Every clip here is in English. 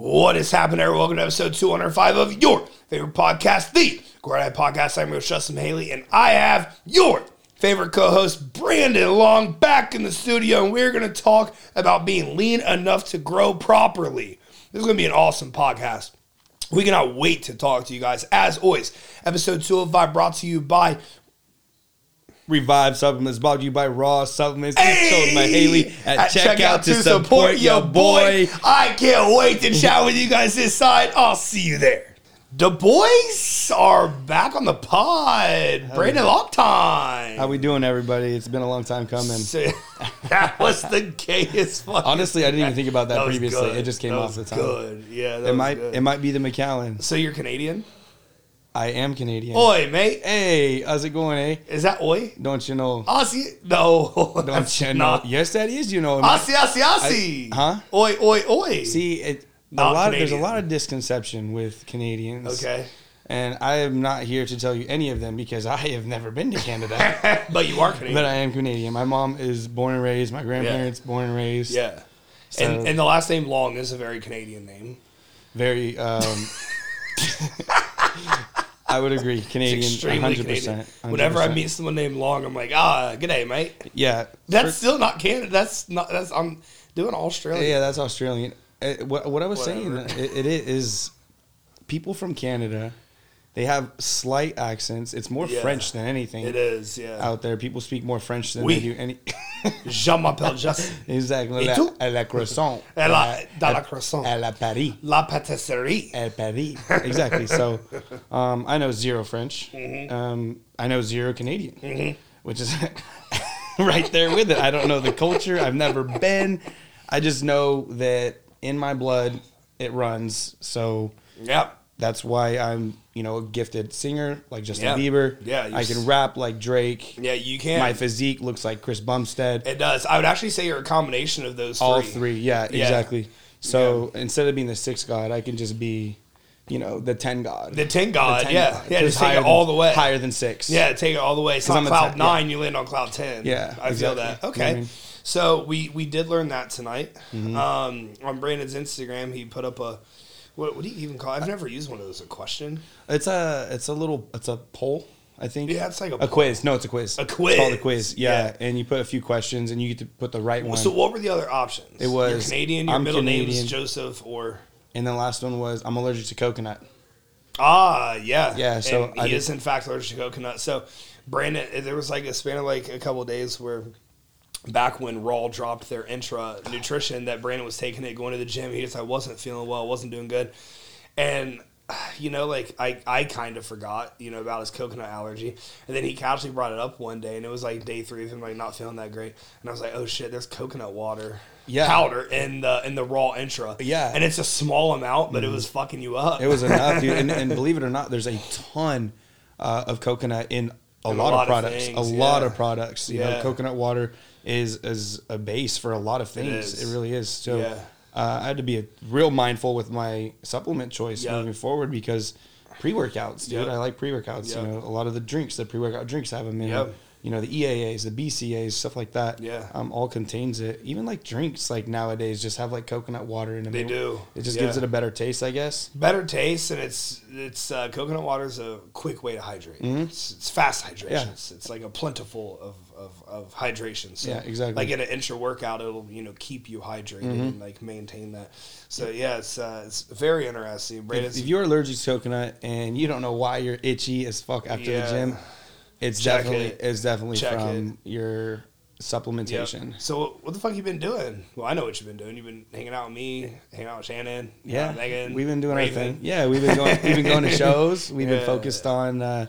What is happening, everyone? Welcome to episode 205 of your favorite podcast, the Grand Podcast. I'm your host, Justin Mihaly, and I have your favorite co-host, Brandon Long, back in the studio, and we're going to talk about being lean enough to grow properly. This is going to be an awesome podcast. We cannot wait to talk to you guys. As always, episode 205 brought to you by Revive Supplements brought to you by Raw Supplements. Hey! It's Mihaly at, checkout, to support your boy. I can't wait to chat with you guys this side. I'll see you there. The boys are back on the pod. Brandon, long time. How we doing, everybody? It's been a long time coming. So- that was the gayest. Honestly, I didn't even think about that, That previously. good. It just came That off the tongue. Good, yeah. It might good. it might be the McAllen. so you're Canadian? I am Canadian. Oi, mate. Hey, how's it going, eh? Is that oi? Don't you know? Aussie? No. Don't you know? not. Yes, that is. You know. Aussie, Aussie, Aussie. I- huh? Oi, oi, oi. See, it, a lot. there's a lot of disconception with Canadians. Okay. And I am not here to tell you any of them because I have never been to Canada. but you are Canadian. But I am Canadian. My mom is born and raised. My grandparents born and raised. yeah. So- and, and the last name Long is a very Canadian name. Very. Um, I would agree. Canadian. extremely 100%, Canadian. 100%. Whenever I meet someone named Long, I'm like, ah, good day, mate. Yeah. That's still not Canada. That's not. That's I'm doing Australia. yeah, that's Australian. Uh, what, what I was saying, Whatever. it, it is people from Canada. They have slight accents. It's more Yeah. French than anything It is. Yeah. out there. People speak more French than Oui. they do any. Je m'appelle Justin. exactly. Et La, tout? à la croissant. La- À- dans la croissant. À la Paris. La pâtisserie. at Paris. Exactly. So, um, I know zero French. Mm-hmm. Um, I know zero Canadian, which is right there with it. I don't know the culture. I've never been. I just know that in my blood it runs. So Yep. That's why I'm, you know, a gifted singer like Justin Yeah. Bieber. Yeah, I can rap like Drake. Yeah, you can. My physique looks like Chris Bumstead. it does. I would actually say you're a combination of those three. All three. Yeah, Yeah. exactly. So instead of being the sixth god, I can just be, you know, the ten god. The ten god. The 10 yeah. god. Yeah. Just take it all than- the way. Higher than six. Yeah, take it all the way. It's not I'm cloud ten- nine. You land on cloud ten. Yeah, I feel exactly. that. You know Okay. I mean? So we we did learn that tonight. Mm-hmm. Um, on Brandon's Instagram, he put up a what, what do you even call? it? I've never used one of those. A question. It's a it's a little it's a poll, I think. Yeah, it's like a a quiz. No, it's a quiz. A quiz. It's called a quiz. Yeah. Yeah. and you put a few questions, and you get to put the right one. So what were the other options? It was, You're Canadian. Your I'm middle name is Joseph, or and the last one was I'm allergic to coconut. ah, yeah, Yeah, so And I he did- is in fact allergic to coconut. So Brandon, there was like a span of like a couple of days where. Back when Raw dropped their intra nutrition, that Brandon was taking it, going to the gym. He just, I wasn't feeling well, wasn't doing good, and you know, like I, I kind of forgot, you know, about his coconut allergy, and then he casually brought it up one day, and it was like day three of him like not feeling that great, and I was like, oh shit, there's coconut water, Yeah. powder in the in the raw intra, Yeah. Mm-hmm. and it's a small amount, but it was fucking you up. It was enough, dude. And, and believe it or not, there's a ton uh, of coconut in a, In lot, of products. things, a lot of products. You Yeah. know, coconut water is is a base for a lot of things. is. It, really is. So Yeah. uh, I had to be a, real mindful with my supplement choice Yeah. moving forward because pre workouts, dude. Yep. I like pre workouts. Yep. You know, a lot of the drinks, the pre workout drinks have them in. Yep. You know, the EAAs, the BCAAs, stuff like that. Yeah. Um, all contains it. Even like drinks, like nowadays, just have like coconut water in them. They do. It just Yeah. gives it a better taste, I guess. better taste, and it's it's uh, coconut water is a quick way to hydrate. It's, it's fast hydration. Mm-hmm. Yeah. It's, it's like a plentiful of, of, of hydration. So Yeah, exactly. Mm-hmm. Like in an intra workout, it'll you know keep you hydrated and like maintain that. So yeah, it's uh, it's very interesting. If, Brandon's, if you're allergic to coconut and you don't know why you're itchy as fuck after Yeah. the gym, it's Check definitely it. it's definitely Check from your Yep. supplementation. So what- what the fuck you been doing? Well, I know what you've been doing. You've been hanging out with me, hanging out with Shannon, Yeah, uh, Megan. we've been doing Raven. our thing. Yeah, we've been going. we've been going to shows. We've Yeah. been focused on, uh,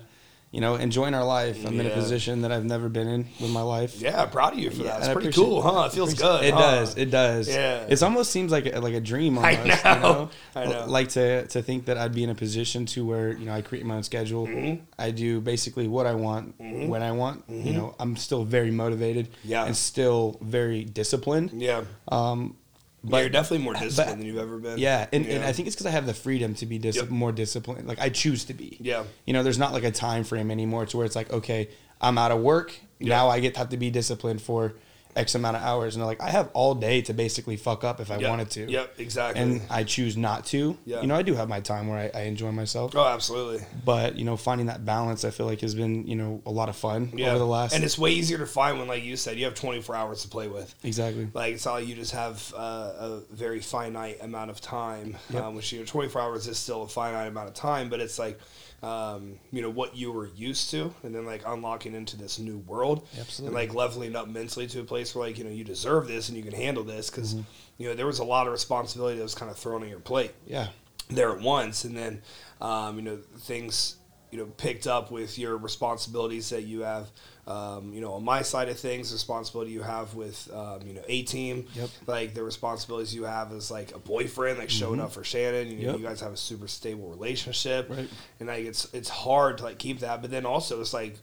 you know, enjoying our life. I'm in a position that I've never been in with my life. Yeah, proud of you for Yeah, that. It's pretty cool, huh? It feels good. It huh? does. It does. Yeah. It almost seems like a, like a dream. I Almost, know. You know? I know. Like to to think that I'd be in a position to where you know I create my own schedule. Mm-hmm. I do basically what I want when I want. You know, I'm still very motivated. Yeah. And still very disciplined. Yeah. Um, But but you're definitely more disciplined but- than you've ever been. yeah, and, and I think it's because I have the freedom to be dis- Yep. more disciplined. Like I choose to be. Yeah. You know, there's not like a time frame anymore to where it's like, okay, I'm out of work. Yeah. Now I get have to be disciplined for X amount of hours, and they're like, I have all day to basically fuck up if I Yep. wanted to. Yep, exactly. And I choose not to. Yeah. You know, I do have my time where I, I enjoy myself, oh, absolutely. but you know, finding that balance, I feel like has been you know a lot of fun Yeah. over the last. and it's way easier to find when, like you said, you have 24 hours to play with. exactly. Like it's not like you just have uh, a very finite amount of time, Yep. um, which you know, 24 hours is still a finite amount of time, but it's like, um, you know, what you were used to, and then like unlocking into this new world, Absolutely. and like leveling up mentally to a place where like you know you deserve this and you can handle this because Mm-hmm. you know there was a lot of responsibility that was kind of thrown on your plate Yeah. there at once, and then um, you know things you know picked up with your responsibilities that you have. Um, you know, on my side of things, responsibility you have with um, you know a team, Yep. like the responsibilities you have as like a boyfriend, like showing up for Shannon. You know, Mm-hmm. Yep. you guys have a super stable relationship, Right. and like it's it's hard to like keep that. But then also it's like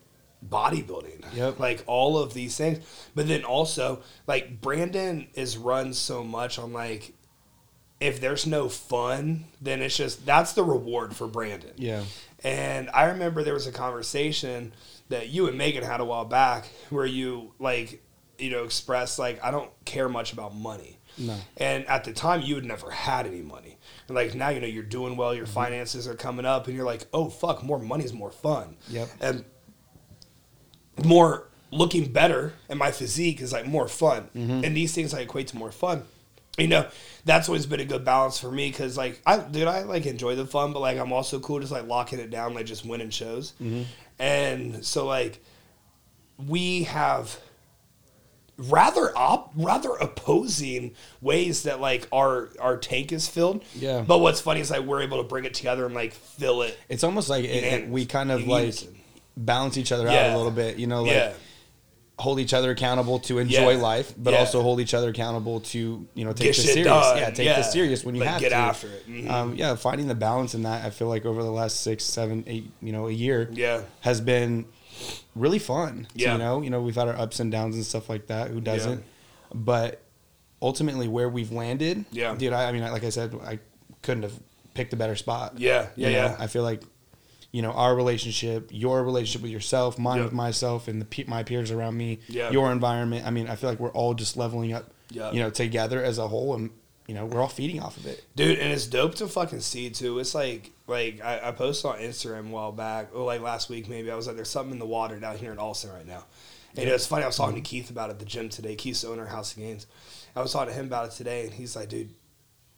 bodybuilding, Yep. like all of these things. But then also like Brandon is run so much on like if there's no fun, then it's just that's the reward for Brandon. Yeah. And I remember there was a conversation that you and Megan had a while back where you like, you know, expressed like I don't care much about money. No. And at the time you had never had any money. And like now you know you're doing well, your mm-hmm. finances are coming up and you're like, "Oh fuck, more money's more fun." Yep. And more looking better and my physique is like more fun. Mm-hmm. And these things I equate to more fun. You know, that's always been a good balance for me because, like, I dude, I like enjoy the fun, but like, I'm also cool just like locking it down, like just winning shows. Mm-hmm. And so, like, we have rather op rather opposing ways that like our our tank is filled. Yeah. But what's funny is like we're able to bring it together and like fill it. It's almost like it, it- we kind of like balance each other out a little bit. You know, like yeah. Hold each other accountable to enjoy Yeah. life, but Yeah. also hold each other accountable to you know take Get this serious. done. Yeah, take Yeah. this serious when you Like, have get to. after it. Mhm. Um, yeah, finding the balance in that, I feel like over the last six, seven, eight, you know, a year, Yeah. has been really fun. Yeah. you know, you know, we've had our ups and downs and stuff like that. Who doesn't? But ultimately, where we've landed, Yeah. dude. I, I mean, like I said, I couldn't have picked a better spot. Yeah, yeah, You know, yeah. I feel like, you know, our relationship, your relationship with yourself, mine Yep. with myself, and the pe- my peers around me, Yep. your environment. I mean, I feel like we're all just leveling up, Yep. you know, together as a whole, and you know, we're all feeding off of it. Dude, and it's dope to fucking see too. It's like like I, I posted on Instagram a while back, or like last week maybe. I was like, "There's something in the water down here in Alston right now." And know, it's funny. I was talking to Keith about it at the gym today. Keith's owner of House of Gains. I was talking to him about it today, and he's like, "Dude,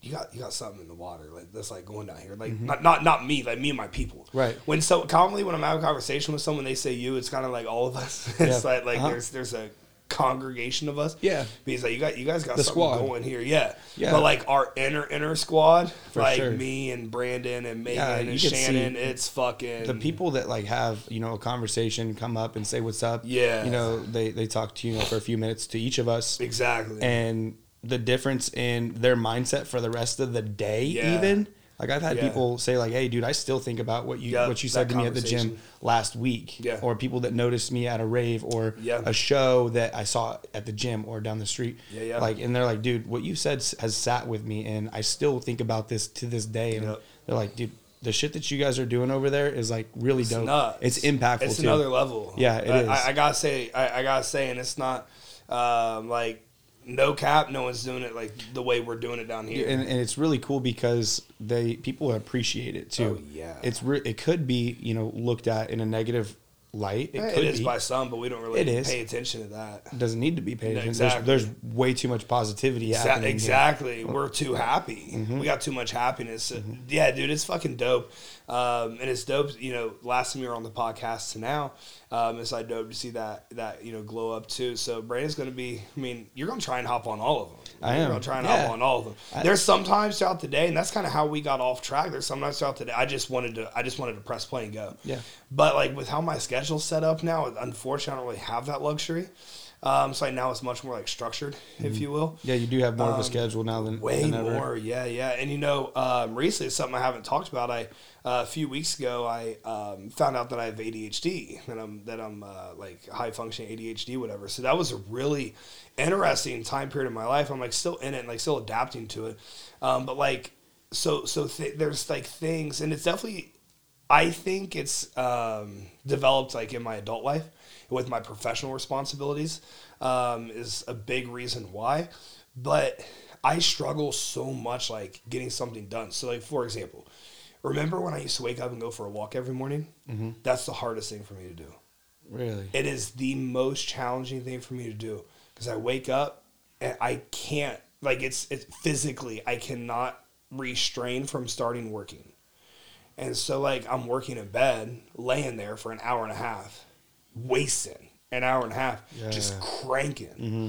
you got you got something in the water like that's like going down here. Like not not not me, like me and my people. Mm-hmm. Right. When so commonly when I'm having a conversation with someone, they say you. It's kind of like all of us. it's Yeah. like like Uh-huh. there's there's a congregation of us. Yeah. Because like you got you guys got The something squad. going here. Yeah. Yeah. But like our inner inner squad, For like sure. me and Brandon and Megan Yeah, and Shannon, it's fucking the people that like have you know a conversation come up and say what's up Yeah. you know they they talk to you know for a few minutes to each of us Exactly. and the difference in their mindset for the rest of the day Yeah. even like i've had Yeah. people say like hey dude i still think about what you Yeah, what you said to me at the gym last week Yeah. or people that noticed me at a rave or Yeah. a show that i saw at the gym or down the street Yeah, yeah. like and they're like dude what you said has sat with me and i still think about this to this day and Yep. they're like dude the shit that you guys are doing over there is like really dope. nuts. It's impactful It's too. another level. Yeah, it I, is. I, I gotta say, I, I gotta say, and it's not um, like no cap. No one's doing it like the way we're doing it down here. and, and it's really cool because they people appreciate it too. Oh, yeah. it's re- it could be you know looked at in a negative light. It Eh, could it is be. by some, but we don't really It is. pay attention to that. It doesn't need to be paid No, attention. exactly. There's, there's way too much positivity happening. here. exactly. We're too happy. Mm-hmm. We got too much happiness. Yeah, dude, it's fucking dope. Um, and it's dope. You know, last time you were on the podcast to now, um, it's like dope to see that that you know glow up too. So Brandon's going to be. I mean, you're going to try and hop on all of them. I am. going to try and Yeah. hop on all of them. I- There's sometimes throughout the day, and that's kind of how we got off track. There's sometimes throughout the day, I just wanted to. I just wanted to press play and go. Yeah. But like with how my schedule's set up now, unfortunately, I don't really have that luxury. Um, so like now it's much more like structured, if Mm-hmm. you will. Yeah, you do have more of a Um, schedule now than Way than more, yeah, yeah. And you know, um, recently it's something I haven't talked about. I uh, a few weeks ago I um, found out that I have ADHD, that I'm that I'm uh, like high functioning ADHD, whatever. So that was a really interesting time period of my life. I'm like still in it, and like still adapting to it. Um, but like, so so th- there's like things, and it's definitely. I think it's um, developed like in my adult life with my professional responsibilities um, is a big reason why. But I struggle so much like getting something done. So like for example, remember when I used to wake up and go for a walk every morning? Mm-hmm. That's the hardest thing for me to do. Really? It is the most challenging thing for me to do because I wake up and I can't like it's it's physically I cannot restrain from starting working. And so like I'm working in bed, laying there for an hour and a half, wasting an hour and a half, just cranking. Mm-hmm.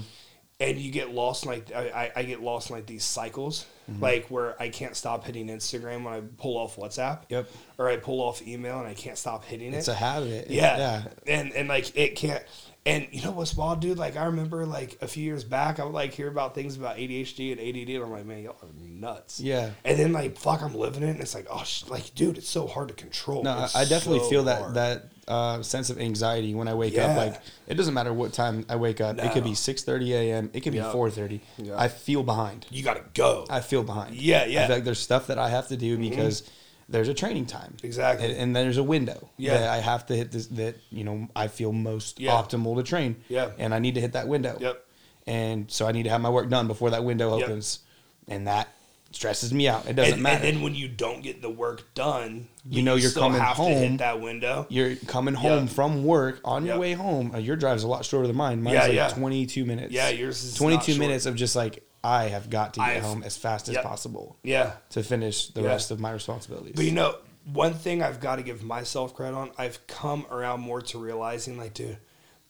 And you get lost in like I, I- get lost in like these cycles, mm-hmm. like where I can't stop hitting Instagram when I pull off WhatsApp. Yep. Or I pull off email and I can't stop hitting It's it. a habit. Yeah. Yeah. And and like it can't and you know what's wild, dude? Like I remember like a few years back, I would like hear about things about ADHD and ADD, and I'm like, man, y'all are nuts. Yeah. And then like, fuck, I'm living it, and it's like, oh, sh- like, dude, it's so hard to control. No, I, It's I definitely so feel that hard. that uh, sense of anxiety when I wake Yeah. up. Like it doesn't matter what time I wake up. It could be six thirty a.m. It could be four thirty. Yeah. I feel behind. you gotta go. I feel behind. Yeah, yeah. Mm-hmm. feel like there's stuff that I have to do because there's a training time. Exactly. And, and there's a window Yeah. that I have to hit this that, you know, I feel most Yeah. optimal to train. Yeah. And I need to hit that window. Yep. And so I need to have my work done before that window Yep. opens. And that stresses me out. It doesn't and, matter. and then when you don't get the work done, You know you're still coming have to home. hit that window. You're coming home Yep. from work on your way home. Uh, your drive's a lot shorter than mine. Mine's Yeah, like yeah. 22 minutes. Yeah, yours is not 22 short. minutes of just like I have got to get I've- home as fast as Yep. possible Yeah. to finish the Yeah. rest of my responsibilities. But you know, one thing I've got to give myself credit on, I've come around more to realizing, like, dude,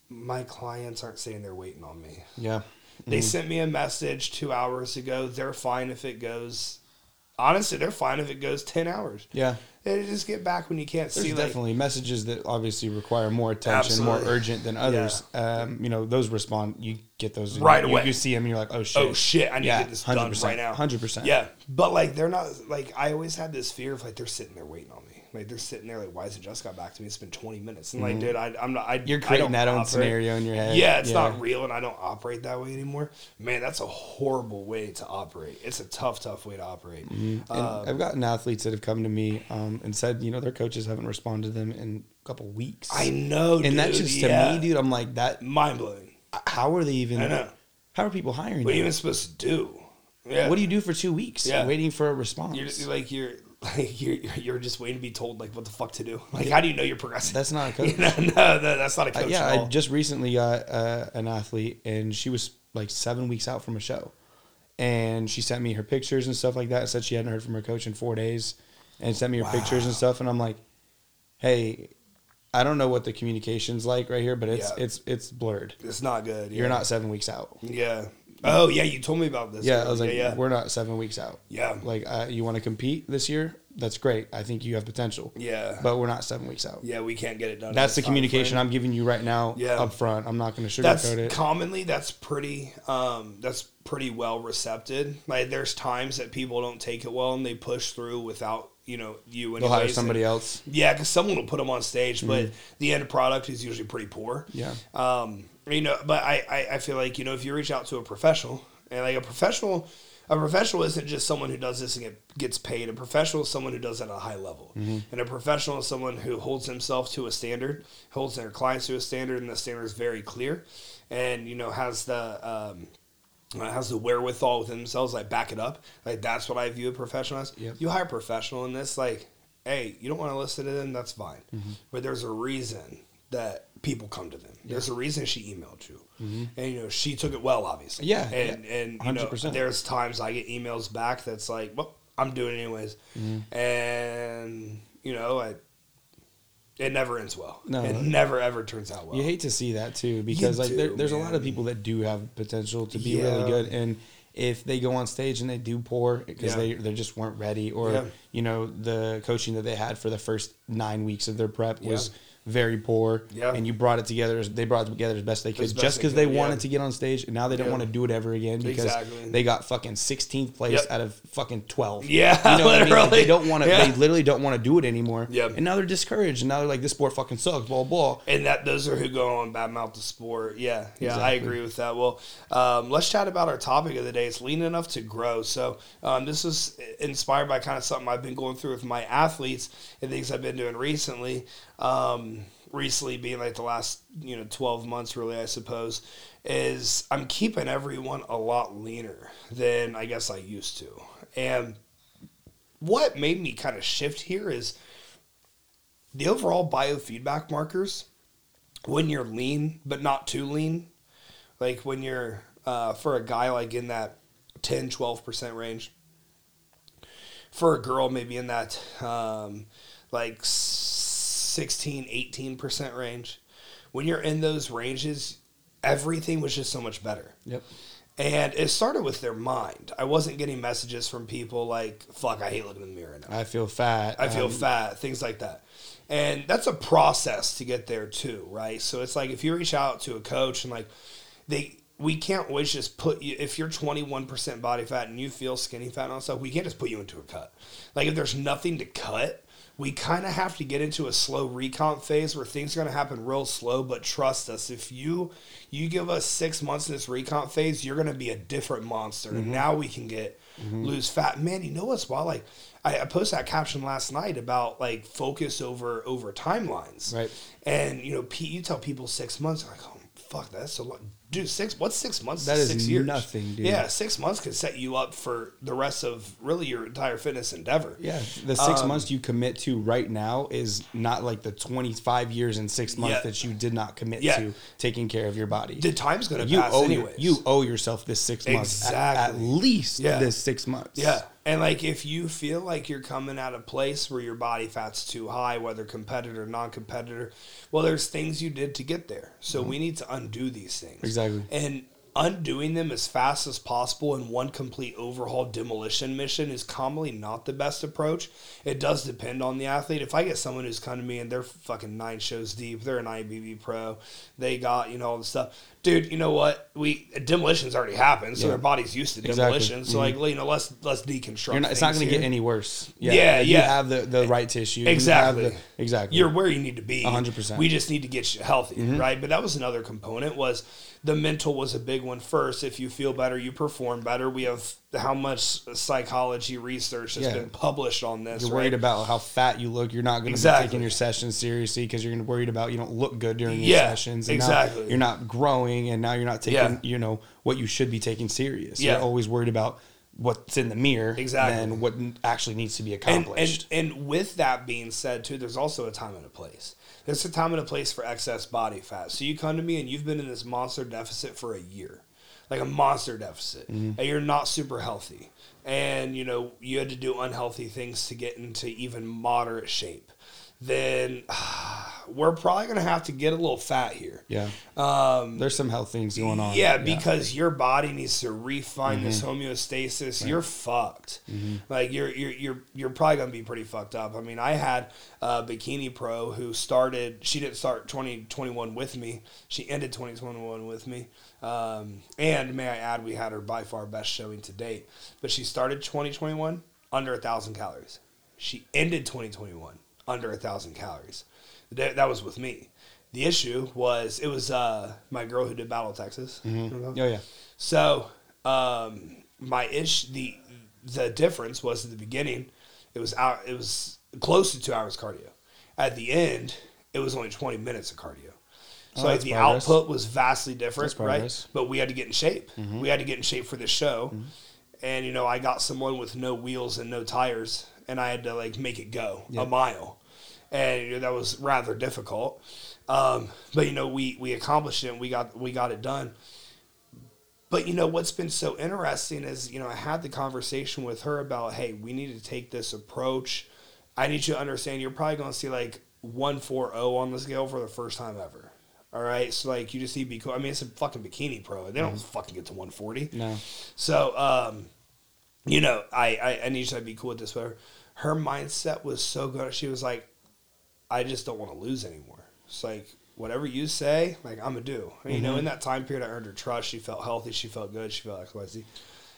my clients aren't sitting there waiting on me. yeah. They Mm-hmm. sent me a message two hours ago. They're fine if it goes. Honestly, they're fine if it goes ten hours. Yeah. They just get back when you can't There's see. Like, definitely messages that obviously require more attention, more urgent than others. Um, you know, those respond. You get those Right you, away. You see them, and you're like, oh shit. oh shit, I need Yeah, to get this done 100%, right now. 100%. Yeah, but like they're not like I always had this fear of like they're sitting there waiting on me. Like they're sitting there like, why has it just got back to me? It's been twenty minutes, and like, dude, I, I'm not. I, Mm-hmm. You're creating that own operate- scenario in your head. Yeah, it's Yeah. not real, and I don't operate that way anymore. Man, that's a horrible way to operate. It's a tough, tough way to operate. And Um, I've gotten athletes that have come to me um, and said, you know, their coaches haven't responded to them in a couple weeks. I know, and that's just yeah. to me, dude. I'm like that. mind blowing. How are they even? I know. How are people hiring? You? What are you even supposed to do? Yeah. What do you do for two weeks? Yeah. waiting for a response. You're just, like you're like you're you're just waiting to be told like what the fuck to do. Like how do you know you're progressing? That's not a coach. no, no, no, that's not a Uh, coach. yeah, at I just recently got uh, an athlete, and she was like seven weeks out from a show, and she sent me her pictures and stuff like that. and Said she hadn't heard from her coach in four days, and sent me her pictures and stuff. And I'm like, hey, I don't know what the communication's like right here, but it's Yeah. it's it's blurred. it's not good. You're not seven weeks out. Yeah. Oh yeah, you told me about this. Yeah, I was like, yeah, we're not seven weeks out. yeah, Like, uh, you want to compete this year? That's great. I think you have potential. yeah, But we're not seven weeks out. yeah. We can't get it done. That's the communication frame. I'm giving you right now Yeah. up front. I'm not going to That's sugarcoat it. commonly that's pretty um that's pretty well recepted. Like there's times that people don't take it well and they push through without you know you. They'll hire somebody else. Yeah, because someone will put them on stage, but the end product is usually pretty poor. Yeah. Um, you know, but I, I, I feel like you know if you reach out to a professional and like a professional, a professional isn't just someone who does this and get, gets paid. A professional is someone who does it at a high level, and a professional is someone who holds himself to a standard, holds their clients to a standard, and the standard is very clear, and you know has the um, has the wherewithal within themselves, like back it up. Like that's what I view a professional as. Yep. You hire a professional in this, like, hey, you don't want to listen to them, that's fine. Mm-hmm. But there's a reason that people come to them. There's a reason she emailed you, and you know she took it well, obviously. Mm-hmm. Yeah, and yeah, and you know 100%. there's times I get emails back that's like, well, I'm doing it anyways, Mm-hmm. and you know I. It never ends well. No. it never ever turns out well. You hate to see that too because like there, do, there's a lot of people that do have potential to be Yeah. really good and if they go on stage and they do poor because Yeah. they they just weren't ready or Yeah. you know the coaching that they had for the first 9 weeks of their prep was very poor, Yeah. and you brought it together. as- They brought it together as best they could, best just because they yeah. wanted to get on stage, and now they don't Yeah. want to do it ever again because Exactly. they got fucking 16th place Yep. out of fucking 12. Yeah, you know what I mean? Literally. they don't want to. Yeah. They literally don't want to do it anymore. Yep. and now they're discouraged, and now they're like, "This sport fucking sucks." Blah blah. And that those are who go on badmouth the sport. Yeah, yeah, I agree with that. Well, um, let's chat about our topic of the day. It's lean enough to grow. So um, this is inspired by kind of something I've been going through with my athletes and things I've been doing recently. Um, recently being like the last you know 12 months really i suppose is i'm keeping everyone a lot leaner than i guess i used to. And what made me kind of shift here is the overall biofeedback markers when you're lean but not too lean like when you're uh, for a guy like in that 10 12% range for a girl maybe in that um, like 16 18% range when you're in those ranges everything was just so much better Yep. and it started with their mind i wasn't getting messages from people like fuck i hate looking in the mirror now I feel fat. I feel Um, fat, things like that. And that's a process to get there too, right? So it's like if you reach out to a coach and like they we can't always just put you if you're 21% body fat and you feel skinny fat and all that stuff, we can't just put you into a cut. Like if there's nothing to cut, we kind of have to get into a slow recomp phase where things are going to happen real slow but trust us if you you give us six months in this recomp phase you're going to be a different monster. And now we can get mm-hmm. lose fat. Man you know what's wild? Like I, I posted that caption last night about like focus over over timelines. Right. and you know Pete, you tell people six months like oh fuck that's a lot dude six what's six months That is six years nothing, dude. yeah six months can set you up for the rest of really your entire fitness endeavor Yeah, the six Um, months you commit to right now is not like the 25 years and six months Yeah. that you did not commit Yeah. to taking care of your body. the time's going to you pass owe anyways your, you owe yourself this six months at- at, least Yeah. this six months. Yeah. And like if you feel like you're coming at a place where your body fat's too high, whether competitor, or non competitor, well, there's things you did to get there. So we need to undo these things. Mm-hmm. Exactly. And undoing them as fast as possible in one complete overhaul demolition mission is commonly not the best approach. It does depend on the athlete. If I get someone who's come to me and they're fucking nine shows deep, they're an IFBB pro, they got, you know, all the stuff. Dude, you know what? We demolition's already happened, so Yeah. their body's used to Exactly. demolition. So like, you know, let's let's deconstruct. You're not, it's not going to get any worse. Yeah, yeah. like, You yeah. have the, the right tissue. you Exactly. the- exactly. You're where you need to be. 100%. Mm-hmm. We just need to get you healthy, right? But that was another component was the mental was a big one first. If you feel better, you perform better. We have how much psychology research has Yeah. been published on this. You're right? worried about how fat you look. You're not going to Exactly. be taking your sessions seriously because you're worried about you don't look good during your Yeah, sessions. And exactly. you're not growing, and now you're not taking Yeah. you know what you should be taking serious. Yeah. You're always worried about what's in the mirror Exactly. than what actually needs to be and, accomplished. and and with that being said too there's also a time and a place there's a time and a place for excess body fat so you come to me and you've been in this monster deficit for a year like a monster deficit Mm-hmm. and you're not super healthy and you know you had to do unhealthy things to get into even moderate shape then we're probably going to have to get a little fat here yeah, um, there's some health things going on. yeah, because your body needs to refine this Mm-hmm. homeostasis. You're fucked. Like you're you're you're you're probably gonna be pretty fucked up. I mean, I had a bikini pro who started. She didn't start 2021 with me. She ended 2021 with me. Um, and may I add, we had her by far best showing to date. But she started 2021 under a thousand calories. She ended 2021 under a thousand calories. That, that was with me. The issue was it was uh, my girl who did Battle of Texas. Oh yeah. So um, my ish the the difference was at the beginning it was out it was close to two hours cardio. At the end, it was only twenty minutes of cardio. So Oh, like the progress. output was vastly different, right? Mm-hmm. But we had to get in shape. We had to get in shape for this show. And you know, I got someone with no wheels and no tires, and I had to like make it go a mile, and you know, that was rather difficult. Um, but you know, we we accomplished it. and We got we got it done. But you know what's been so interesting is you know I had the conversation with her about hey we need to take this approach. I need you to understand you're probably going to see like one four zero on the scale for the first time ever. All right, so like you just need to be cool. I mean, it's a fucking bikini pro. They don't fucking get to one forty. No. So, um, you know, I, I, I need you to be cool with this. But her, mindset was so good. She was like, I just don't want to lose anymore. It's like whatever you say, like I'm gonna do. And, you Mm-hmm. know, in that time period, I earned her trust. She felt healthy. She felt good. She felt X Y Z.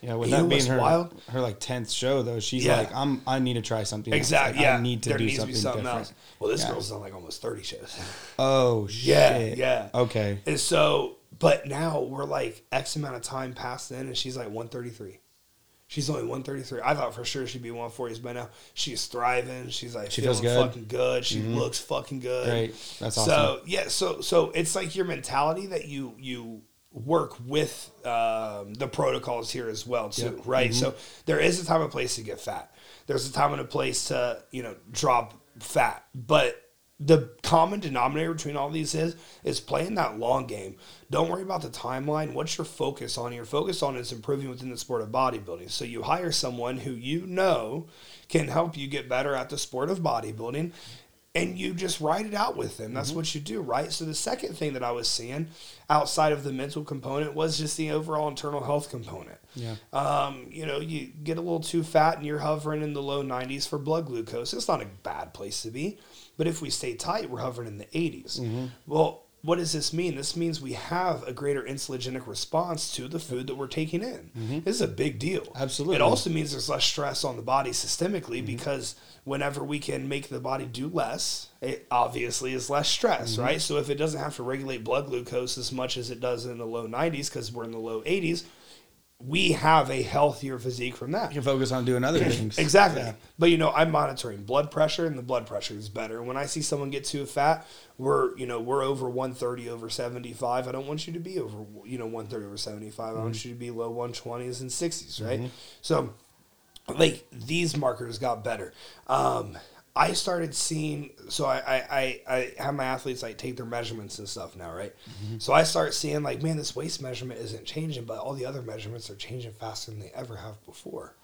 Yeah, with that being her wild? her like tenth show though, she's Yeah. like, I'm I need to try something. Exactly. Like, yeah. I need to there do needs something, to be something different. else. Well, this Yeah. girl's done like almost 30 shows. Oh Yeah, shit. yeah. Okay. And so, but now we're like X amount of time past then, and she's like 133. She's only 133. I thought for sure she'd be 140s by now. She's thriving. She's like She feeling feels good. Mm-hmm. fucking good. She looks fucking good. Great. That's awesome. So yeah, so so it's like your mentality that you you work with um, the protocols here as well too, Yep. Mm-hmm. right? So there is a time and place to get fat. There's a time and a place to you know drop fat, but the common denominator between all these is is playing that long game. Don't worry about the timeline. What's your focus on? Your focus on is improving within the sport of bodybuilding. So you hire someone who you know can help you get better at the sport of bodybuilding and you just write it out with them. That's Mm-hmm. what you do, right? So the second thing that I was seeing outside of the mental component was just the overall internal health component. Yeah. Um, you know, you get a little too fat and you're hovering in the low 90s for blood glucose. It's not a bad place to be. But if we stay tight, we're hovering in the 80s. Mm-hmm. Well, what does this mean? This means we have a greater insulinogenic response to the food that we're taking in. This is a big deal. Mm-hmm. Absolutely. It also means there's less stress on the body systemically because whenever we can make the body do less, it obviously is less stress, right? So if it doesn't have to regulate blood glucose as much as it does in the low 90s because we're in the low 80s, we have a healthier physique from that. You can focus on doing other things. Exactly. Yeah. But you know, I'm monitoring blood pressure and the blood pressure is better. When I see someone get too fat, we're, you know, we're over 130 over 75. I don't want you to be over, you know, 130 over 75. I want you to be low 120s and 60s, right? So like these markers got better. Um I started seeing so I, I, I, I have my athletes like take their measurements and stuff now, right? Mm-hmm. So I start seeing like, man, this waist measurement isn't changing, but all the other measurements are changing faster than they ever have before.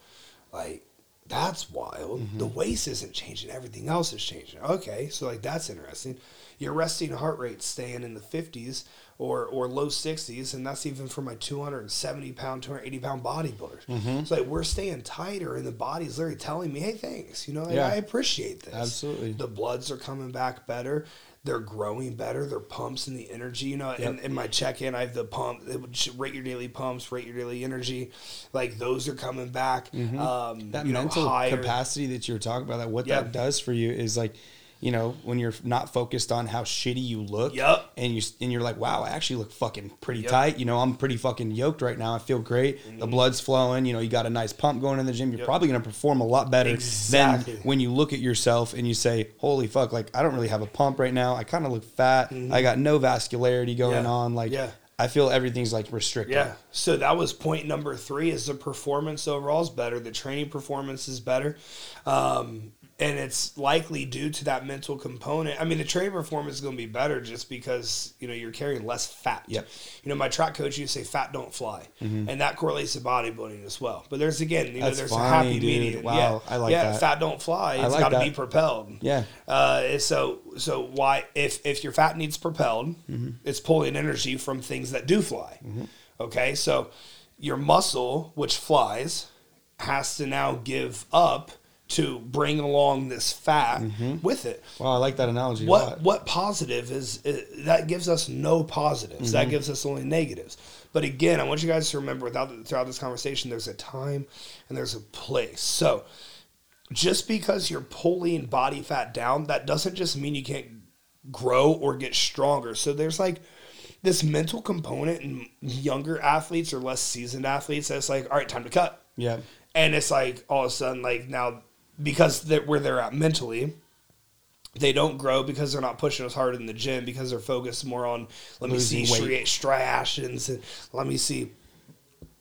Like that's wild. Mm-hmm. The waist isn't changing, everything else is changing. Okay, so like that's interesting. Your resting heart rate staying in the fifties or or low sixties, and that's even for my two hundred and seventy pound, two hundred eighty pound bodybuilders. It's like we're staying tighter, and the body's literally telling me, "Hey, thanks. You know, Yeah. I appreciate this. Absolutely. The bloods are coming back better. They're growing better. Their pumps and the energy. You know, in, in my check in, I have the pump. It would rate your daily pumps, rate your daily energy. Like those are coming back. Um, Mm-hmm. That you know, mental higher. capacity that you were talking about, that what Yeah. that does for you is like, you know, when you're not focused on how shitty you look, yep. and you and you're like, wow, I actually look fucking pretty Yep. tight. You know, I'm pretty fucking yoked right now. I feel great. The blood's flowing. You know, you got a nice pump going in the gym. You're Mm-hmm. Yep. probably gonna perform a lot better Exactly. than when you look at yourself and you say, holy fuck, like I don't really have a pump right now. I kind of look fat. I got no vascularity going Mm-hmm. Yeah. on. Like, Yeah. I feel everything's like restricted. Yeah. So that was point number three is the performance overall is better. The training performance is better. Um, and it's likely due to that mental component. I mean, the training performance is going to be better just because, you know, you're carrying less fat. Yep. You know, my track coach used to say fat don't fly. And that correlates to bodybuilding as well. But there's, again, you know, Mm-hmm. There's a happy dude. median. Wow, yeah. I like that. yeah, that. fat don't fly. It's like got to be propelled. Yeah. Uh, so so why if if your fat needs propelled, it's pulling energy from things that do fly. Okay, so your muscle, which flies, has to now give up to bring along this fat mm-hmm. with it. Wow, I like that analogy. a lot. What what positive is, is that gives us no positives. That mm-hmm. gives us only negatives. But again, I want you guys to remember without throughout this conversation, there's a time and there's a place. So just because you're pulling body fat down, that doesn't just mean you can't grow or get stronger. So there's like this mental component in younger athletes or less seasoned athletes that's like, all right, time to cut. Yeah. And it's like all of a sudden, like now, because they're where they're at mentally, they don't grow because they're not pushing as hard in the gym because they're focused more on let Losing me see weight. striations and let me see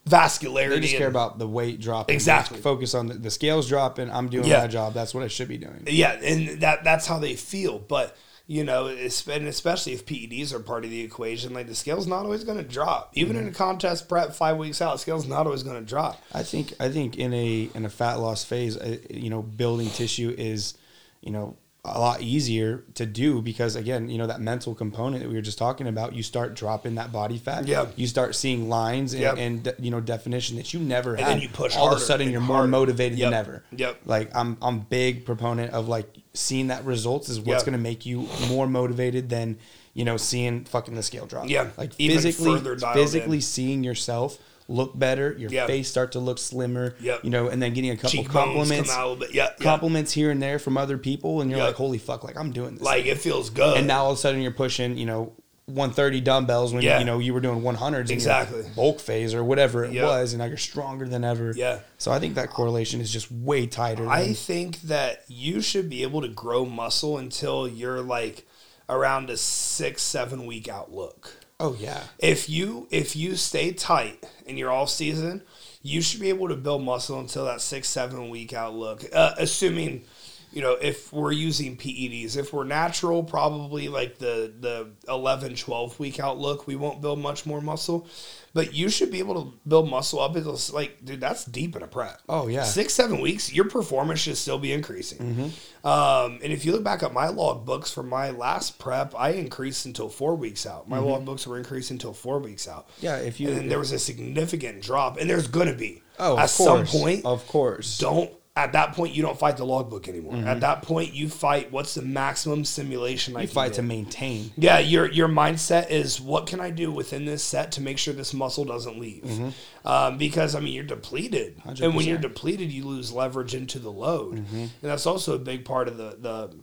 vascularity. They just care and- about the weight dropping. Exactly. Just Focus on the, the scales dropping. I'm doing Yeah. my job. That's what I should be doing. Yeah, and that that's how they feel. But you know, and especially if PEDs are part of the equation, like the scale's not always going to drop. Even in a contest prep five weeks out, scale's not always going to drop. I think I think in a in a fat loss phase, uh, you know, building tissue is, you know, a lot easier to do because again, you know that mental component that we were just talking about. You start dropping that body fat. Yeah. You start seeing lines and, Yep. and you know definition that you never And had. then you push All of a sudden, you're more motivated Yep. than ever. Yep. Like I'm, I'm big proponent of like seeing that results is what's going to make you more motivated than you know seeing fucking the scale drop. Yeah. Like Even physically, physically in. seeing yourself look better, your Yep. face start to look slimmer. Yep. You know, and then getting a couple Cheekbones compliments come out a little bit. Yeah. compliments here and there from other people, and you're like, "Holy fuck! Like I'm doing this." Like it feels good. and now all of a sudden you're pushing, you know, 130 dumbbells when Yeah. you know you were doing 100s Exactly. bulk phase or whatever it Yep. was, and now you're stronger than ever. Yeah. So I think that correlation is just way tighter. I think that you should be able to grow muscle until you're like around a six, seven week outlook. Oh yeah, If you if you stay tight in your off season, you should be able to build muscle until that six, seven week outlook. Uh, assuming, you know, if we're using PEDs, if we're natural, probably like the the 11, 12 week outlook, we won't build much more muscle. But you should be able to build muscle up It's like, dude, that's deep in a prep. Oh, yeah. six, seven weeks, your performance should still be increasing. Mm-hmm. Um, and if you look back at my log books from my last prep, I increased until four weeks out. My log books were increased until four weeks out. Mm-hmm. Yeah, if you- and then there was a significant drop, and there's gonna be. oh, at of some point, of course. don't at that point you don't fight the logbook anymore. Mm-hmm. At that point, you fight what's the maximum simulation I You can fight to maintain. Yeah, your your mindset is what can I do within this set to make sure this muscle doesn't leave? Mm-hmm. Um, because I mean you're depleted, and when you're depleted, you lose leverage into the load, Mm-hmm. and that's also a big part of the the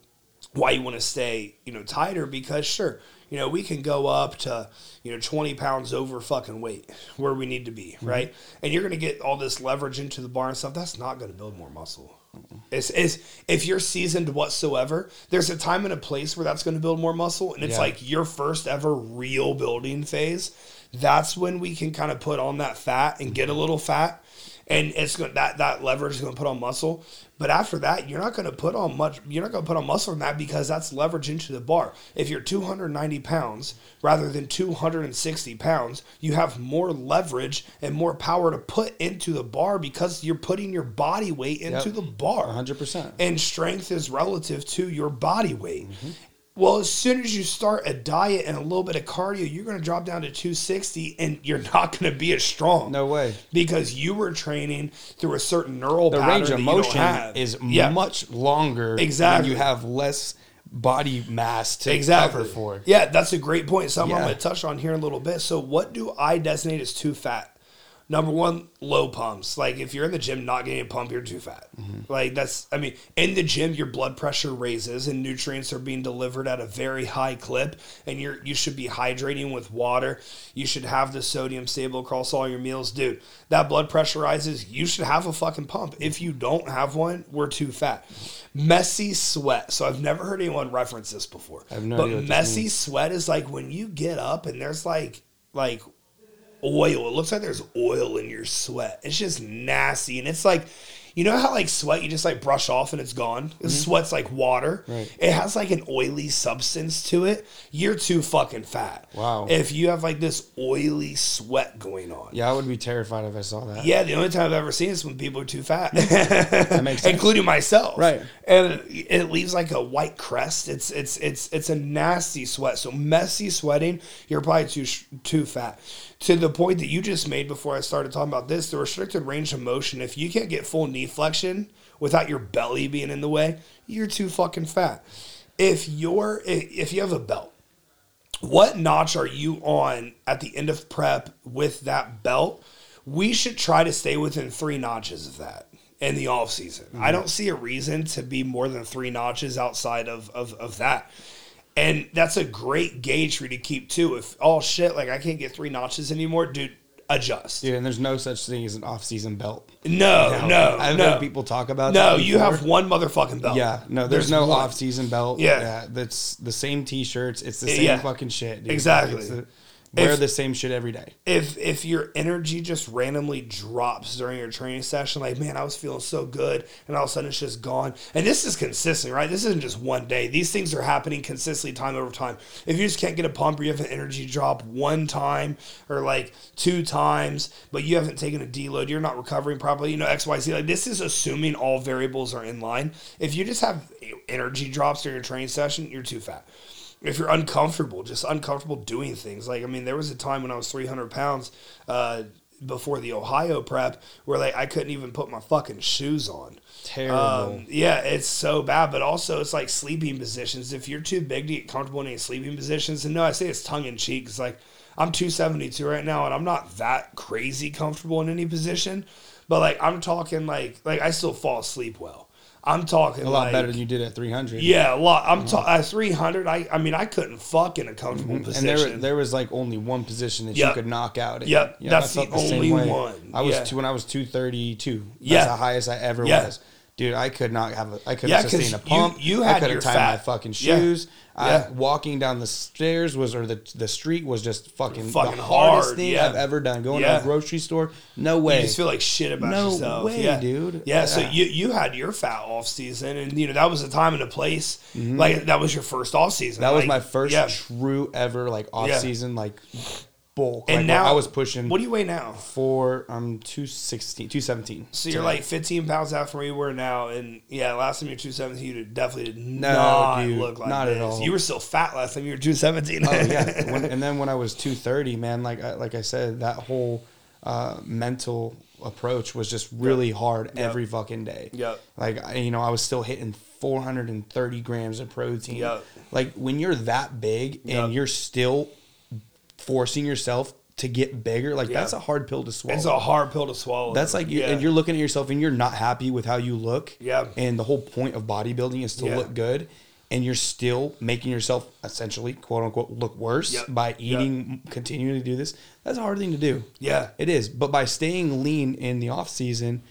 why you want to stay you know tighter because sure you know we can go up to you know 20 pounds over fucking weight where we need to be Mm-hmm. right? And you're going to get all this leverage into the bar and stuff. That's not going to build more muscle. It's, it's if you're seasoned whatsoever there's a time and a place where that's going to build more muscle and it's Yeah. like your first ever real building phase. That's when we can kind of put on that fat and get a little fat and it's going that that leverage is going to put on muscle but after that you're not going to put on much you're not going to put on muscle in that because that's leverage into the bar if you're 290 pounds rather than 260 pounds you have more leverage and more power to put into the bar because you're putting your body weight into Yep. the bar 100%. and strength is relative to your body weight. Mm-hmm. Well, as soon as you start a diet and a little bit of cardio, you're going to drop down to 260 and you're not going to be as strong. No way. Because you were training through a certain neural The range of motion is Yeah. much longer. Exactly. You have less body mass to exactly cover for. Yeah, that's a great point. Something I'm going to touch on here in a little bit. So, what do I designate as too fat? Number one, low pumps. Like if you're in the gym not getting a pump, you're too fat. Mm-hmm. Like that's, I mean, in the gym, your blood pressure raises and nutrients are being delivered at a very high clip, and you're you should be hydrating with water. You should have the sodium stable across all your meals, dude. That blood pressure rises. You should have a fucking pump. If you don't have one, we're too fat. Messy sweat. So I've never heard anyone reference this before. I have no but idea what this messy sweat is like when you get up and there's like like oil. It looks like there's oil in your sweat. It's just nasty. And it's like, you know how like sweat you just like brush off and it's gone? Sweat's like water. Mm-hmm. Right. It has like an oily substance to it. You're too fucking fat. Wow. If you have like this oily sweat going on. Yeah, I would be terrified if I saw that. Yeah, the only time I've ever seen is when people are too fat, That makes sense. including myself. Right. and it, it leaves like a white crest. It's it's it's it's a nasty sweat. So messy sweating, you're probably too too fat. To the point that you just made before I started talking about this, the restricted range of motion. If you can't get full knee flexion without your belly being in the way, you're too fucking fat. If you're if you have a belt what notch are you on at the end of prep with that belt? We should try to stay within three notches of that in the off season. I mm-hmm. don't see a reason to be more than three notches outside of, of, of that. And that's a great gauge for you to keep too. If oh shit, like I can't get three notches anymore, dude, adjust. Dude, and there's no such thing as an off-season belt. No, no, I've no. heard people talk about no, you have one motherfucking belt. Yeah, no, there's, no one. off-season belt. Yeah. that's the same T-shirts. It's the same Yeah. fucking shit. Dude. Exactly. Wear If- the same shit every day. if if your energy just randomly drops during your training session, like man, I was feeling so good, and all of a sudden it's just gone. And this is consistent, right? This isn't just one day. These things are happening consistently, time over time. If you just can't get a pump, or you have an energy drop one time or like two times, but you haven't taken a deload, you're not recovering properly. You know X Y Z. Like this is assuming all variables are in line. If you just have energy drops during your training session, you're too fat if you're uncomfortable, just uncomfortable doing things. Like, I mean, there was a time when I was 300 pounds uh, before the Ohio prep where like I couldn't even put my fucking shoes on. Terrible. Um, yeah, it's so bad. But also, it's like sleeping positions. If you're too big to get comfortable in any sleeping positions, and no, I say it's tongue in cheek. It's like I'm 272 right now, and I'm not that crazy comfortable in any position. But like I'm talking like like I still fall asleep well. I'm talking a lot like, better than you did at 300. yeah, a lot. I'm mm-hmm. ta- at 300. I I mean, I couldn't fuck in a comfortable mm-hmm. And position. there, there was like only one position that Yep. you could knock out. in. Yep, You know, that's felt the only way. one. I was Yeah. two when I was two thirty two. That's Yeah. the highest I ever Yeah. was. Dude, I could not have a. I couldn't Yeah, 'cause sustain a you- pump. you I had couldn't your tie fat. my fucking Yeah. shoes. I, Yeah. walking down the stairs was or the the street was just fucking, Fucking the hardest hard, thing yeah. I've ever done. Going to a grocery store, no way. you just feel like shit about No yourself. way, yeah. dude. Yeah, so you you had your fat off season, and you know that was a time and a place. Like that was your first off season. Mm-hmm. that was my first true ever like off season like bulk. And Like, now I was pushing. What do you weigh now? for um 216 217 So you're like 15 pounds out from where you were now, and yeah, last time you were 217, you definitely did No, not dude, look like not at all. You were still fat last time you were 217. oh yeah when, and then when i was 230 man like I, like i said that whole uh, mental approach was just really hard Yep. every fucking day Yep. like I, you know i was still hitting 430 grams of protein Yep. like when you're that big and Yep. you're still forcing yourself to get bigger like Yeah. that's a hard pill to swallow it's a hard pill to swallow. That's like you, Yeah. and you're looking at yourself and you're not happy with how you look. Yeah. And the whole point of bodybuilding is to Yeah. look good, and you're still making yourself essentially quote unquote look worse Yep. by Yep. eating, continuing to do this. That's a hard thing to do. Yeah. It is. But by staying lean in the off season,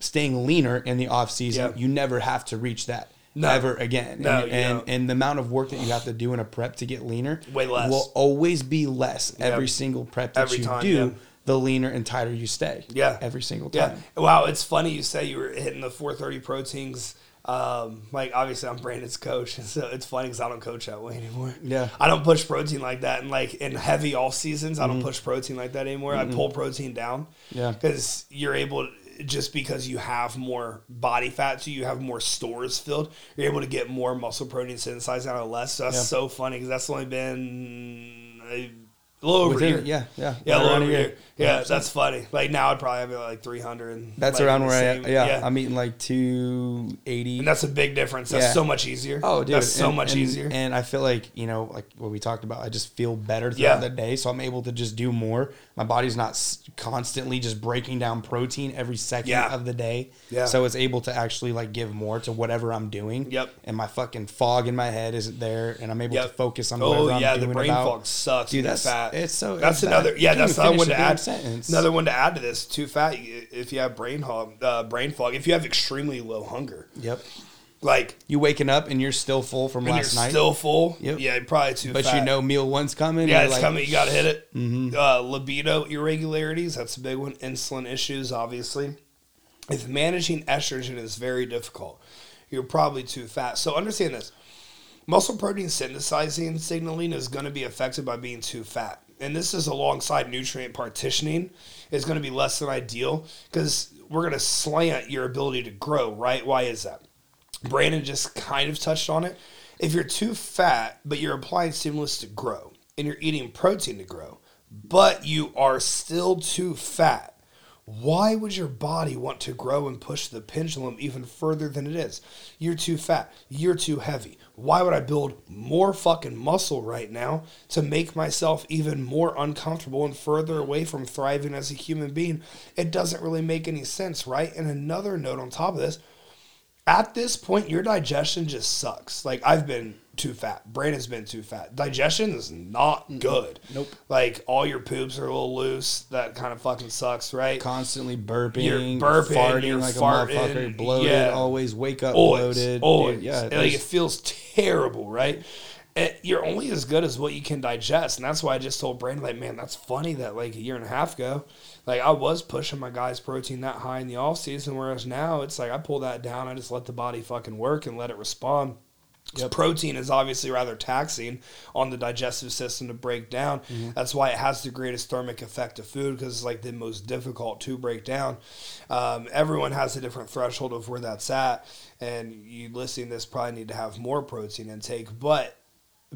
staying leaner in the off season, Yeah. you never have to reach that. No. Ever again, No, and, and and the amount of work that you have to do in a prep to get leaner Way less. will always be less every single prep that Every you time, do. yeah. The leaner and tighter you stay, Yeah. every single Yeah. time. Wow, it's funny you say you were hitting the 430 proteins. Um, like obviously I'm Brandon's coach, and so it's funny because I don't coach that way anymore. Yeah. I don't push protein like that, and like in heavy off seasons, I don't push protein like that anymore. I pull protein down. Mm-hmm. Yeah. because you're able. Just because you have more body fat, so you have more stores filled, you're able to get more muscle protein synthesized out of less. So that's Yeah. so funny because that's only been a little over a year. yeah, yeah, Yeah, right a little over a year. year. Yeah, that's funny. Like now, I'd probably have it like 300. That's like, around where I same- yeah, I'm eating like two eighty. and that's a big difference. That's Yeah. so much easier. Oh, dude, that's so much and- easier. And I feel like you know, like what we talked about. I just feel better throughout Yeah. the day, so I'm able to just do more. My body's not constantly just breaking down protein every second Yeah. of the day. Yeah. So it's able to actually like give more to whatever I'm doing. Yep. And my fucking fog in my head isn't there, and I'm able to focus on Oh I'm yeah, the brain about. fog sucks. Dude, that's fat. it's so. That's another. bad. Yeah, that's one to add. Sentence. Another one to add to this. Too fat. If you have brain fog, uh, brain fog. If you have extremely low hunger, Yep. like You waking up and you're still full from last you're night. still full, Yep. yeah, probably too. but fat. you know meal one's coming. Yeah, it's like, coming. You got to hit it. Uh, libido irregularities. That's a big one. Insulin issues, obviously. If managing estrogen is very difficult, you're probably too fat. So understand this: muscle protein synthesizing signaling is going to be affected by being too fat, and this is alongside nutrient partitioning is going to be less than ideal because we're going to slant your ability to grow. Right? Why is that? Brandon just kind of touched on it. If you're too fat, but you're applying stimulus to grow, and you're eating protein to grow, but you are still too fat, why would your body want to grow and push the pendulum even further than it is? You're too fat. You're too heavy. Why would I build more fucking muscle right now to make myself even more uncomfortable and further away from thriving as a human being? It doesn't really make any sense, right? And another note on top of this, at this point, your digestion just sucks. Like I've been too fat. Brandon's been too fat. Digestion is not good. Nope. Like all your poops are a little loose. That kind of fucking sucks, right? constantly burping, You're burping, farting you're like farting, a motherfucker, bloated, yeah. always wake up Always, bloated. always. Dude, yeah, like it feels terrible, right? it, you're only as good as what you can digest, and that's why I just told Brandon, like, man, that's funny that like a year and a half ago, like I was pushing my guys' protein that high in the off season, whereas now it's like I pull that down, I just let the body fucking work and let it respond. Yep. Protein is obviously rather taxing on the digestive system to break down. That's why it has the greatest thermic effect of food because it's like the most difficult to break down. Um, everyone has a different threshold of where that's at, and you listening to this probably need to have more protein intake, but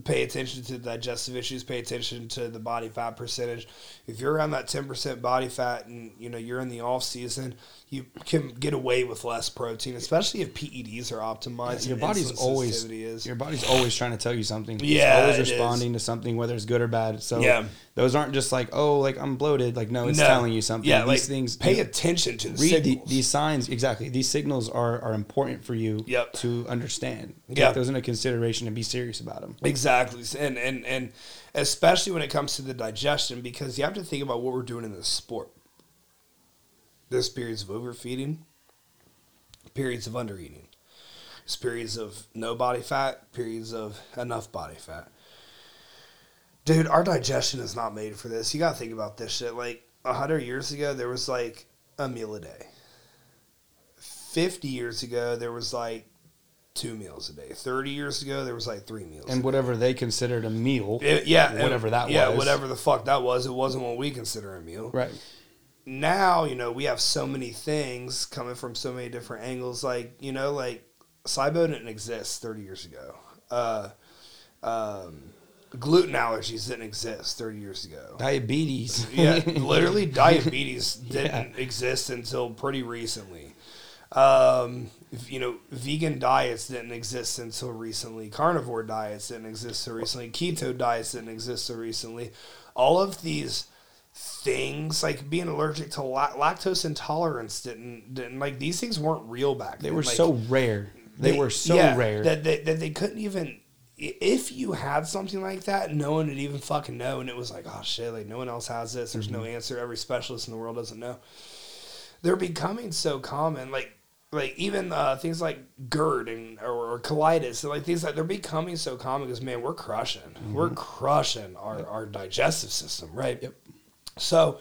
pay attention to the digestive issues pay attention to the body fat percentage if you're around that 10% body fat and you know you're in the off season you can get away with less protein especially if peds are optimized your body's always is. your body's always trying to tell you something. Yeah, it's always is. responding to something, whether it's good or bad. So Yeah. those aren't just like oh, like I'm bloated. Like no, it's No. telling you something. yeah these like things. pay attention to the read the, these signs exactly. These signals are are important for you Yep. to understand. Yeah. those into consideration and be serious about them. Exactly, and and and especially when it comes to the digestion, because you have to think about what we're doing in this sport. There's periods of overfeeding, periods of undereating, there's periods of no body fat, periods of enough body fat. Dude, our digestion is not made for this. You gotta think about this shit. Like a hundred years ago, there was like a meal a day. Fifty years ago, there was like two meals a day. Thirty years ago, there was like three meals. And whatever they considered a meal, it- yeah, and- whatever that yeah, was. whatever the fuck that was, it wasn't what we consider a meal. right? Now, you know, we have so many things coming from so many different angles. Like, you know, like SIBO didn't exist 30 years ago. Uh, um, gluten allergies didn't exist 30 years ago. Diabetes. Yeah, literally, diabetes didn't Yeah. exist until pretty recently. Um, you know, vegan diets didn't exist until recently. Carnivore diets didn't exist so recently. Keto diets didn't exist so recently. All of these things, like being allergic to la- lactose intolerance, didn't didn't like these things weren't real back They then. were Like, so rare. They, were so yeah, rare. that they, that they couldn't even. If you had something like that, no one would even fucking know, and it was like, oh shit, like no one else has this. There's no answer. Every specialist in the world doesn't know. They're becoming so common, like like even uh, things like GERD and or, or colitis, like things like they're becoming so common because man, we're crushing, we're crushing our, our digestive system, right? Yep. So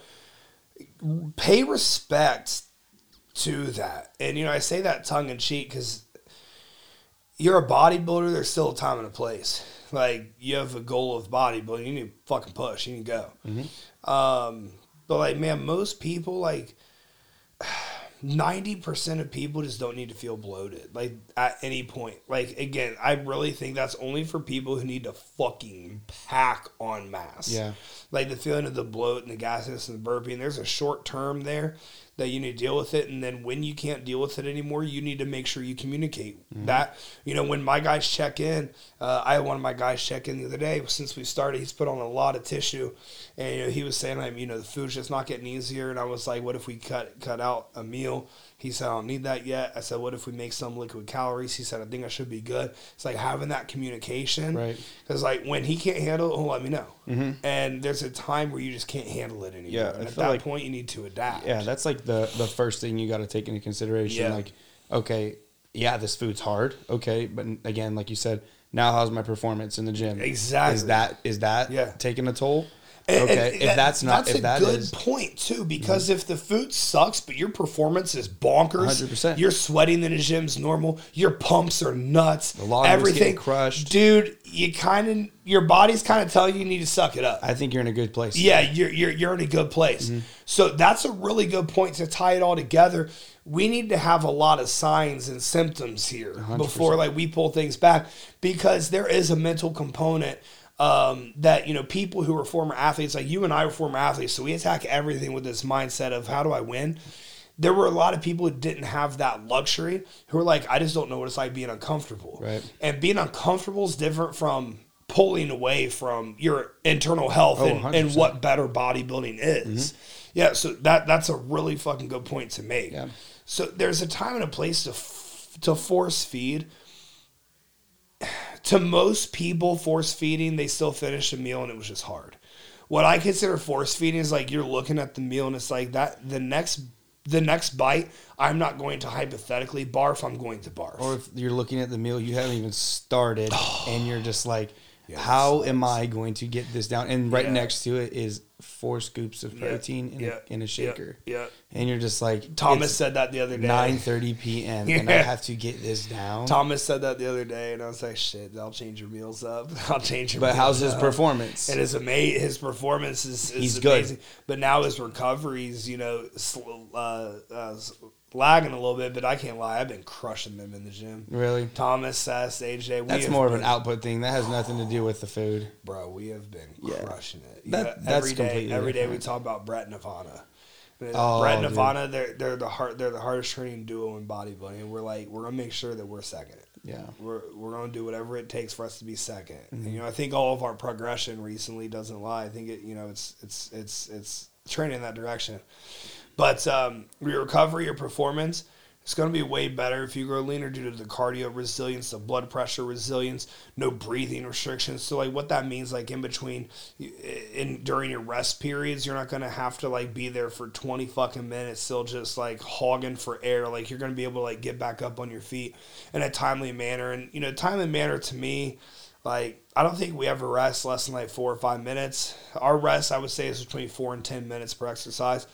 pay respect to that. And you know, I say that tongue in cheek because you're a bodybuilder. There's still a time and a place. Like you have a goal of bodybuilding, you need to fucking push. You need to go. Um, but like, man, most people like ninety percent of people just don't need to feel bloated. Like at any point. Like again, I really think that's only for people who need to fucking pack on mass Yeah. like the feeling of the bloat and the gasiness and the burping. There's a short term there that you need to deal with it, and then when you can't deal with it anymore, you need to make sure you communicate that. You know, when my guys check in, uh, I had one of my guys check in the other day. Since we started, he's put on a lot of tissue, and you know, he was saying, like, you know, the food's just not getting easier, and I was like, what if we cut cut out a meal? He said, I don't need that yet. I said, what if we make some liquid calories? He said, I think I should be good. It's like having that communication. Right. Because, like, when he can't handle it, he'll let me know. Mm-hmm. And there's a time where you just can't handle it anymore. Yeah, and at that like- point, you need to adapt. Yeah, that's like the the first thing you got to take into consideration. Yeah. Like, okay, yeah, this food's hard. Okay, but again, like you said, now how's my performance in the gym? Exactly. Is that is that Yeah. taking a toll? Okay, and if that- that's not, that's if a that good is, point too, because if the food sucks but your performance is bonkers, 100%. you're sweating in the gym's normal, your pumps are nuts, everything crushed. dude. You kind of your body's kind of telling you you need to suck it up. I think you're in a good place. Yeah, you're you're you're in a good place. Mm-hmm. So that's a really good point to tie it all together. We need to have a lot of signs and symptoms here before like we pull things back because there is a mental component um, that you know people who are former athletes like you and I were former athletes, so we attack everything with this mindset of how do I win. There were a lot of people who didn't have that luxury who were like, I just don't know what it's like being uncomfortable. Right. And being uncomfortable is different from pulling away from your internal health Oh, and, and what better bodybuilding is. Yeah, so that that's a really fucking good point to make. Yeah. So there's a time and a place to f- to force feed. To most people, force feeding, they still finish a meal and it was just hard. What I consider force feeding is like you're looking at the meal and it's like that the next the next bite, I'm not going to hypothetically barf, I'm going to barf. Or if you're looking at the meal, you haven't even started, and you're just like, Yeah, How am. I going to get this down? And right Yeah. next to it is four scoops of protein in, a, in a shaker. Yeah. And you're just like Thomas said that the other day. nine thirty p.m. and I have to get this down. Thomas said that the other day, and I was like, "Shit, I'll change your meals up. I'll change your." but how's his up." performance? And his ama- his performance is, is He's good. But now his recovery's, you know, sl- uh, uh, lagging a little bit. But I can't lie, I've been crushing them in the gym. really? Thomas, Sass, AJ. We That's more of an output thing. That has nothing to do with the food. Bro, we have been Yeah. crushing it. You That- know, that's every day, every day we talk about Brett Nirvana. Oh, Brett dude. Nirvana, they're they're the hard, they're the hardest training duo in bodybuilding. And we're like, we're gonna make sure that we're second. Yeah. We're we're gonna do whatever it takes for us to be 2nd Mm-hmm. And, you know, I think all of our progression recently doesn't lie. I think it, you know, it's it's it's it's training in that direction. But um, your recovery, your performance, it's going to be way better if you grow leaner due to the cardio resilience, the blood pressure resilience, no breathing restrictions. So like what that means, like in between, in during your rest periods, you're not going to have to like be there for 20 fucking minutes, still just like hogging for air. Like you're going to be able to like get back up on your feet in a timely manner. And you know, timely manner to me. Like I don't think we ever rest less than like four or five minutes. Our rest, I would say, is between four and ten minutes per exercise.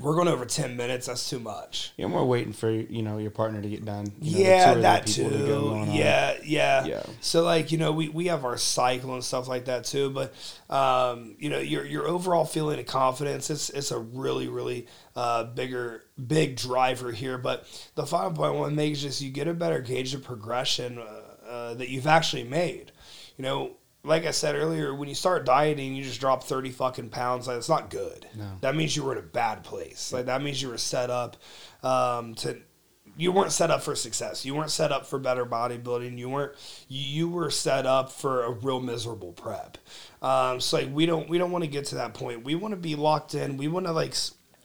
We're going over ten minutes. That's too much. Yeah, we're waiting for you know your partner to get done. You know, yeah, that people to too. Yeah, yeah, Yeah. So like you know, we, we have our cycle and stuff like that too. But um, you know, your your overall feeling of confidence it's it's a really really uh, bigger big driver here. But the final one I want to make is just you get a better gauge of progression uh, uh, that you've actually made. You know. Like I said earlier, when you start dieting, you just drop thirty fucking pounds. Like, it's not good. No. That means you were in a bad place. Like that means you were set up um, to you weren't set up for success. You weren't set up for better bodybuilding. You weren't. You were set up for a real miserable prep. Um, so like we don't we don't want to get to that point. We want to be locked in. We want to like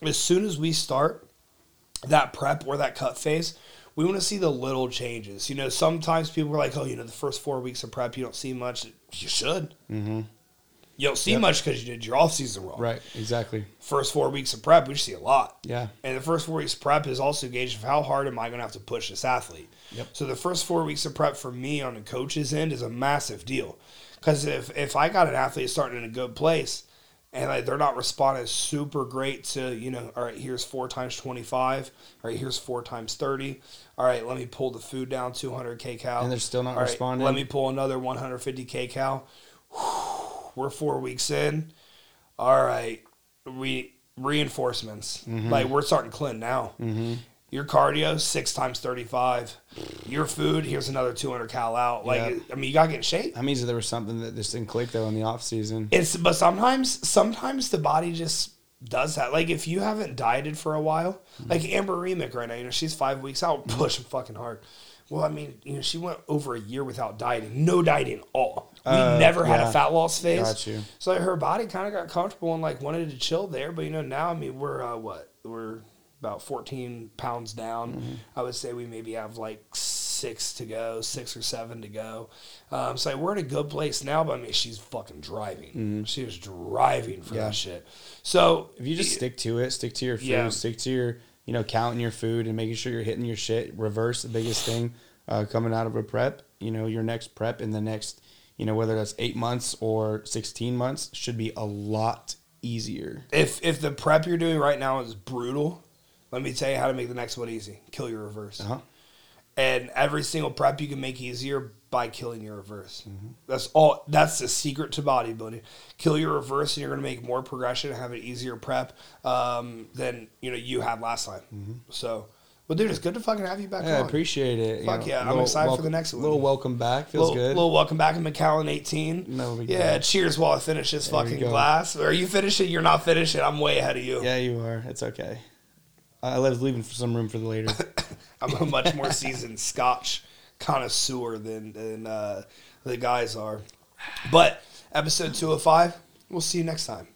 as soon as we start that prep or that cut phase. We want to see the little changes. You know, sometimes people are like, "Oh, you know, the first four weeks of prep, you don't see much." You should. Mm-hmm. You don't see Yep. much because you did your off season wrong. Right. Exactly. First four weeks of prep, we see a lot. Yeah. And the first four weeks of prep is also gauged of how hard am I going to have to push this athlete. Yep. So the first four weeks of prep for me on the coach's end is a massive deal, because if if I got an athlete starting in a good place, and like they're not responding super great to you know, all right, here's four times twenty five, all right, here's four times thirty, all right, let me pull the food down two hundred kcal, And they're still not All right, responding? Let me pull another one hundred fifty kcal. We're four weeks in. All right, we reinforcements. Mm-hmm. Like we're starting clean now. Your cardio six times thirty five. Your food here's another two hundred cal out. Like Yeah. I mean, you gotta get in shape. That means that there was something that just didn't click though in the off season. It's but sometimes sometimes the body just does that. Like if you haven't dieted for a while, like Amber Remick right now, you know she's five weeks out pushing fucking hard. Well, I mean, you know, she went over a year without dieting, no dieting at all. We Uh, never had yeah. a fat loss phase. Got you. So like, her body kind of got comfortable and like wanted to chill there. But you know, now I mean, we're uh, what we're about 14 pounds down. Mm-hmm. I would say we maybe have like six to go, six or seven to go. Um, so we're in a good place now. But I mean, she's fucking driving. She was driving for Mm-hmm. Yeah. that shit. So If you just stick to it, stick to your food, Yeah. stick to your, you know, counting your food and making sure you're hitting your shit. Reverse the biggest thing uh, coming out of a prep. You know, your next prep in the next, you know, whether that's eight months or 16 months should be a lot easier. if if the prep you're doing right now is brutal, let me tell you how to make the next one easy. Kill your reverse. Uh-huh. And every single prep you can make easier by killing your reverse. Mm-hmm. That's all. That's the secret to bodybuilding. Kill your reverse, and you're going to make more progression and have an easier prep um, than you know you had last time. So, well, dude, it's good to fucking have you back Mm-hmm. Yeah, I appreciate it. you Fuck know, yeah, I'm little excited for the next one. Little welcome back. Feels little, good. little welcome back in Macallan 18. No yeah, deal. cheers while I finish this There fucking go. glass. Are you finishing? You're not finishing. I'm way ahead of you. yeah, you are. It's okay. I was leaving for some room for the later. I'm a much more seasoned Scotch connoisseur than than uh, the guys are. But episode 205, we'll see you next time.